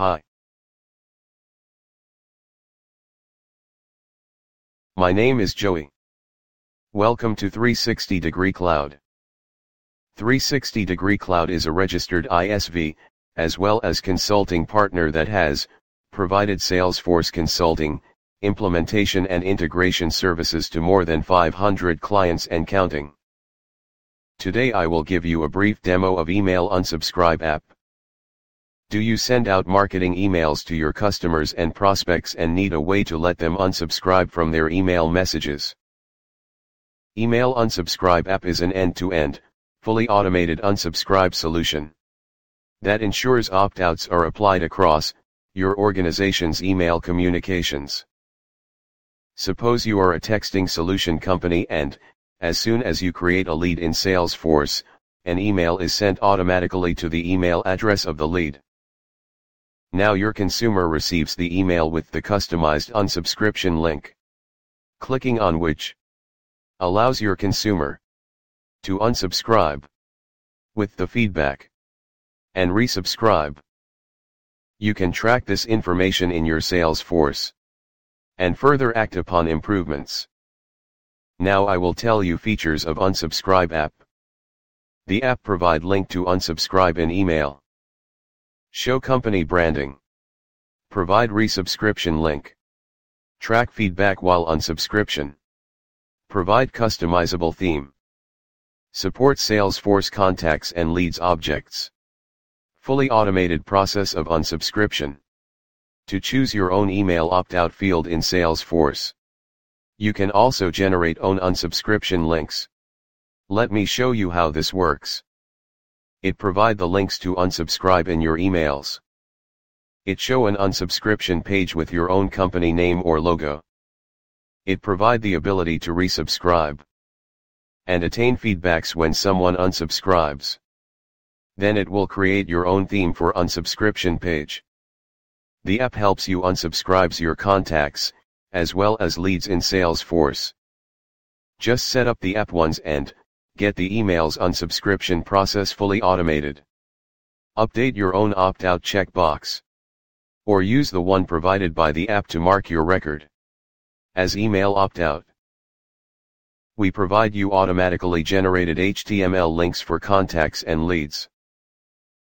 Hi. My name is Joey. Welcome to 360 Degree Cloud. 360 Degree Cloud is a registered ISV, as well as consulting partner that has provided Salesforce consulting, implementation and integration services to more than 500 clients and counting. Today I will give you a brief demo of Email Unsubscribe app. Do you send out marketing emails to your customers and prospects and need a way to let them unsubscribe from their email messages? Email Unsubscribe app is an end-to-end, fully automated unsubscribe solution that ensures opt-outs are applied across your organization's email communications. Suppose you are a texting solution company and, as soon as you create a lead in Salesforce, an email is sent automatically to the email address of the lead. Now your consumer receives the email with the customized unsubscription link. Clicking on which allows your consumer to unsubscribe with the feedback and resubscribe. You can track this information in your Salesforce and further act upon improvements. Now I will tell you features of unsubscribe app. The app provide link to unsubscribe in email. Show company branding. Provide resubscription link. Track feedback while unsubscription. Provide customizable theme. Support Salesforce contacts and leads objects. Fully automated process of unsubscription. To choose your own email opt-out field in Salesforce. You can also generate own unsubscription links. Let me show you how this works. It provide the links to unsubscribe in your emails. It show an unsubscription page with your own company name or logo. It provide the ability to resubscribe and attain feedbacks when someone unsubscribes. Then it will create your own theme for unsubscription page. The app helps you unsubscribes your contacts, as well as leads in Salesforce. Just set up the app once and, Get the emails unsubscription process fully automated. Update your own opt-out checkbox. Or use the one provided by the app to mark your record. As email opt-out. We provide you automatically generated HTML links for contacts and leads.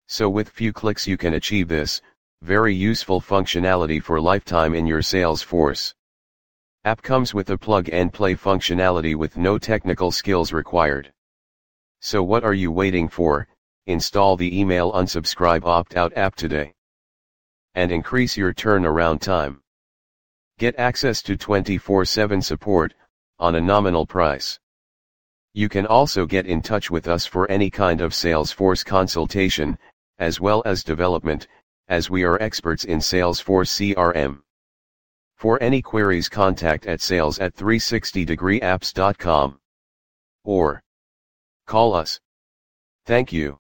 So with few clicks you can achieve this, very useful functionality for lifetime in your Salesforce. App comes with a plug and play functionality with no technical skills required. So what are you waiting for, install the email unsubscribe opt-out app today. And increase your turnaround time. Get access to 24-7 support, on a nominal price. You can also get in touch with us for any kind of Salesforce consultation, as well as development, as we are experts in Salesforce CRM. For any queries contact at sales at 360degreeapps.com. Or Call us. Thank you.